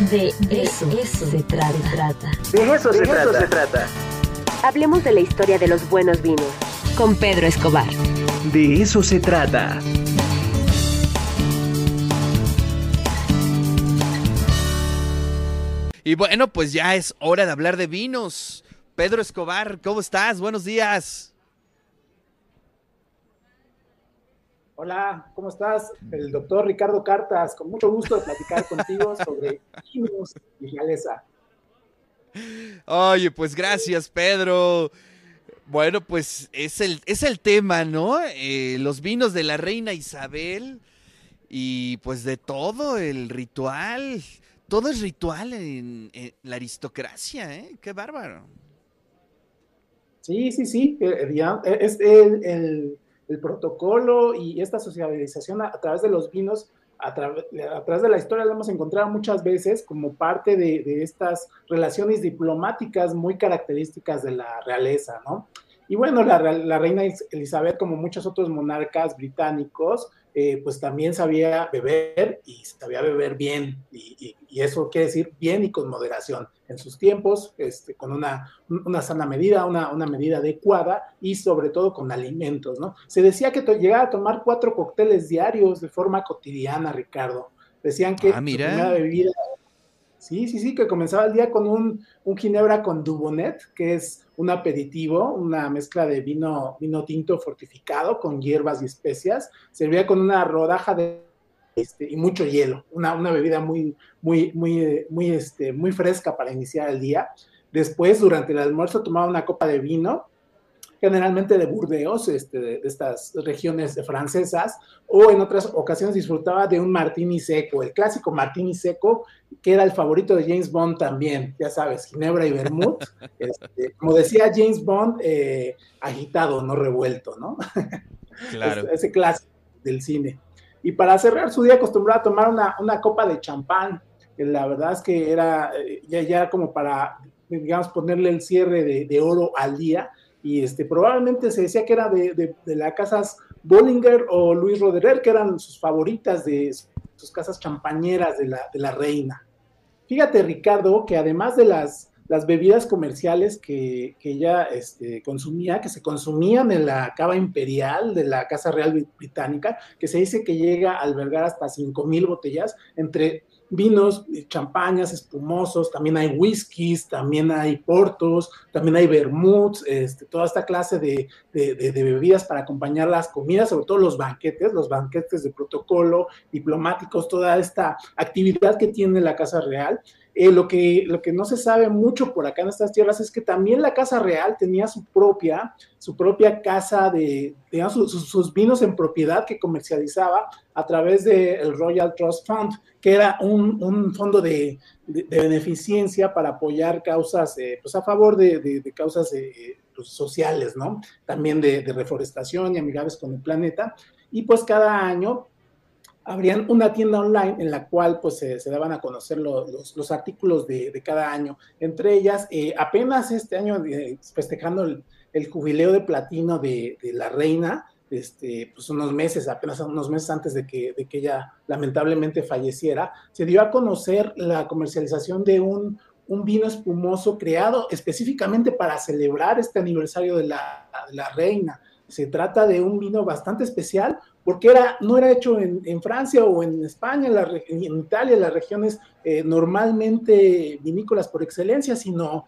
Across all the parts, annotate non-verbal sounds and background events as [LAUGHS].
De eso, eso se trata. De eso, se, trata. se trata. Hablemos de la historia de los buenos vinos. Con Pedro Escobar. De eso se trata. Y bueno, pues ya es hora de hablar de vinos. Pedro Escobar, ¿cómo estás? Buenos días. Hola, ¿cómo estás? El doctor Ricardo Cartas, con mucho gusto de platicar contigo sobre vinos y realeza. Oye, pues gracias, Pedro. Bueno, pues es el, es el tema, ¿no? Eh, los vinos de la reina Isabel y pues de todo el ritual. Todo es ritual en, la aristocracia, ¿eh? Qué bárbaro. Sí, sí, sí. Eh, eh, es el el protocolo y esta socialización a, través de los vinos, a, través de la historia, la hemos encontrado muchas veces como parte de, estas relaciones diplomáticas muy características de la realeza, ¿no? Y bueno, la, la reina Elizabeth, como muchos otros monarcas británicos, eh, pues también sabía beber y sabía beber bien, y, eso quiere decir bien y con moderación, en sus tiempos, este, con una, una sana medida, una, una, medida adecuada y sobre todo con alimentos, ¿no? Se decía que llegaba a tomar cuatro cócteles diarios de forma cotidiana, Ricardo. Decían que ah, mira. bebida Sí, sí, sí, que comenzaba el día con un, ginebra con Dubonet, que es un aperitivo, una mezcla de vino, vino tinto fortificado con hierbas y especias. Servía con una rodaja de este, y mucho hielo, una, una bebida muy, muy, muy, muy, este, muy fresca para iniciar el día. Después, durante el almuerzo, tomaba una copa de vino generalmente de Burdeos, este, de, estas regiones francesas, o en otras ocasiones disfrutaba de un martini seco, el clásico martini seco, que era el favorito de James Bond también, ya sabes, Ginebra y Vermouth. [LAUGHS] Este, como decía James Bond, eh, agitado, no revuelto, ¿no? [LAUGHS] Claro. ese, clásico del cine. Y para cerrar su día acostumbraba a tomar una, copa de champán, que la verdad es que era eh, ya, ya como para, digamos, ponerle el cierre de, de oro al día, y este, probablemente se decía que era de, de, las casas Bollinger o Luis Roderer, que eran sus favoritas de sus casas champañeras de la, de la reina. Fíjate, Ricardo, que además de las, las bebidas comerciales que, que ella este, consumía, que se consumían en la cava imperial de la Casa Real Británica, que se dice que llega a albergar hasta 5.000 botellas, entre vinos, champañas espumosos, también hay whiskies, también hay portos, también hay vermouths, este, toda esta clase de, bebidas para acompañar las comidas, sobre todo los banquetes, los banquetes de protocolo, diplomáticos, toda esta actividad que tiene la Casa Real. Eh, lo, que, lo que no se sabe mucho por acá en estas tierras es que también la Casa Real tenía su propia, su propia casa de, digamos, sus, vinos en propiedad que comercializaba a través del Royal Trust Fund, que era un, fondo de, beneficencia para apoyar causas, eh, pues a favor de, causas eh, pues, sociales, ¿no? También de, reforestación y amigables con el planeta. Y pues cada año habrían una tienda online en la cual pues se daban a conocer los, artículos de, cada año. Entre ellas, eh, apenas este año eh, festejando el, jubileo de platino de, la reina, este, pues unos meses, apenas unos meses antes de que, de que ella lamentablemente falleciera, se dio a conocer la comercialización de un, un vino espumoso creado específicamente para celebrar este aniversario de la, de la reina. Se trata de un vino bastante especial, porque era, no era hecho en, Francia o en España, en, Italia, las regiones eh, normalmente vinícolas por excelencia, sino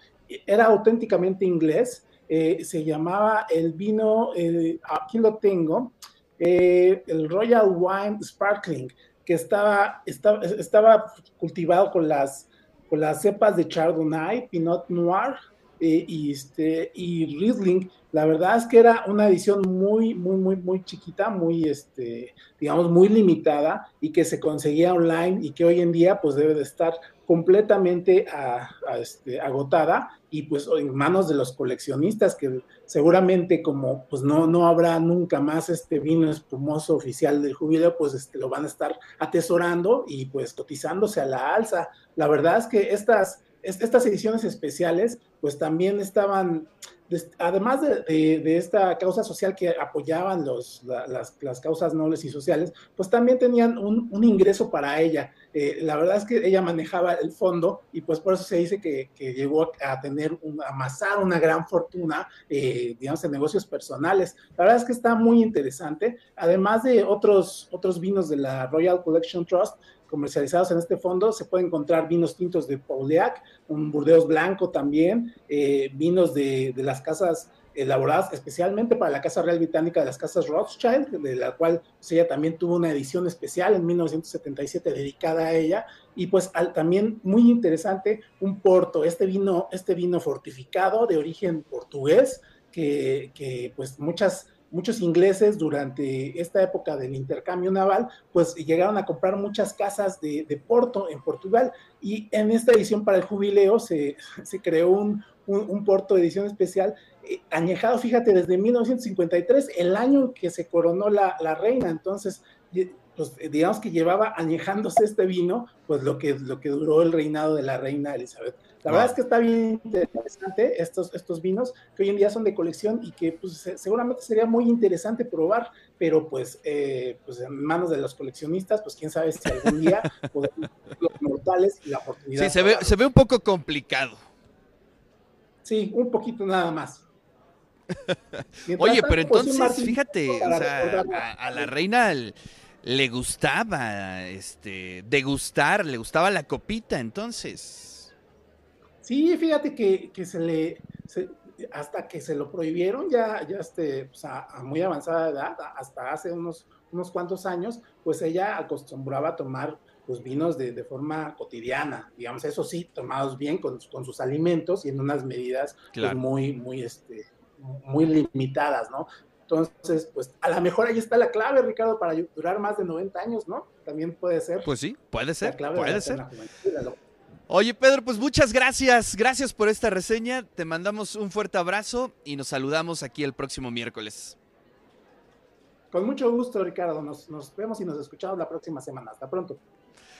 era auténticamente inglés. Eh, se llamaba el vino, eh, aquí lo tengo, el Royal Wine Sparkling, que estaba, estaba, estaba cultivado con las, con las cepas de Chardonnay, Pinot Noir, y, este, y Riesling, la verdad es que era una edición muy, muy, muy, muy chiquita, muy, este, digamos, muy limitada y que se conseguía online y que hoy en día pues debe de estar completamente este, agotada y pues en manos de los coleccionistas que seguramente como pues no, no habrá nunca más este vino espumoso oficial del jubileo, pues este, lo van a estar atesorando y pues cotizándose a la alza. La verdad es que estas estas ediciones especiales pues también estaban además de, esta causa social que apoyaban los, las, causas nobles y sociales, pues también tenían un, ingreso para ella. Eh, la verdad es que ella manejaba el fondo y pues por eso se dice que, llegó a tener, un, amasar una gran fortuna, eh, digamos, en negocios personales. La verdad es que está muy interesante. Además de otros, otros vinos de la Royal Collection Trust, comercializados en este fondo. Se pueden encontrar vinos tintos de Pauliac, un Burdeos blanco también, eh, vinos de, las casas elaboradas especialmente para la Casa Real Británica de las Casas Rothschild, de la cual pues, ella también tuvo una edición especial en 1977 dedicada a ella, y pues también muy interesante un Porto, este vino, este vino fortificado de origen portugués, que, que pues muchas muchos ingleses durante esta época del intercambio naval, pues llegaron a comprar muchas casas de, Porto en Portugal. Y en esta edición para el jubileo se, creó un, Porto de edición especial eh, añejado, fíjate, desde 1953, el año que se coronó la, la reina, entonces pues digamos que llevaba añejándose este vino, pues lo que, lo que duró el reinado de la reina Elizabeth. La verdad es que está bien interesante estos, estos vinos que hoy en día son de colección y que pues, seguramente sería muy interesante probar, pero pues, eh, pues en manos de los coleccionistas, pues quién sabe si algún día [LAUGHS] podemos los mortales y la oportunidad. Sí, se ve, se ve un poco complicado. Sí, un poquito nada más. [LAUGHS] Oye, pero entonces, fíjate, o sea, a, la reina le gustaba este degustar, le gustaba la copita, entonces. Sí, fíjate que, se le, hasta que se lo prohibieron ya, ya este, pues, a, muy avanzada edad, hasta hace unos, unos cuantos años, pues ella acostumbraba a tomar pues vinos de, forma cotidiana, digamos, eso sí, tomados bien con, sus alimentos y en unas medidas pues, muy, muy, este, muy limitadas, ¿no? Entonces, pues a lo mejor ahí está la clave, Ricardo, para durar más de 90 años, ¿no? También puede ser. Pues sí, puede ser, puede ser. Oye, Pedro, pues muchas gracias. Gracias por esta reseña. Te mandamos un fuerte abrazo y nos saludamos aquí el próximo miércoles. Con mucho gusto, Ricardo. Nos, nos vemos y nos escuchamos la próxima semana. Hasta pronto.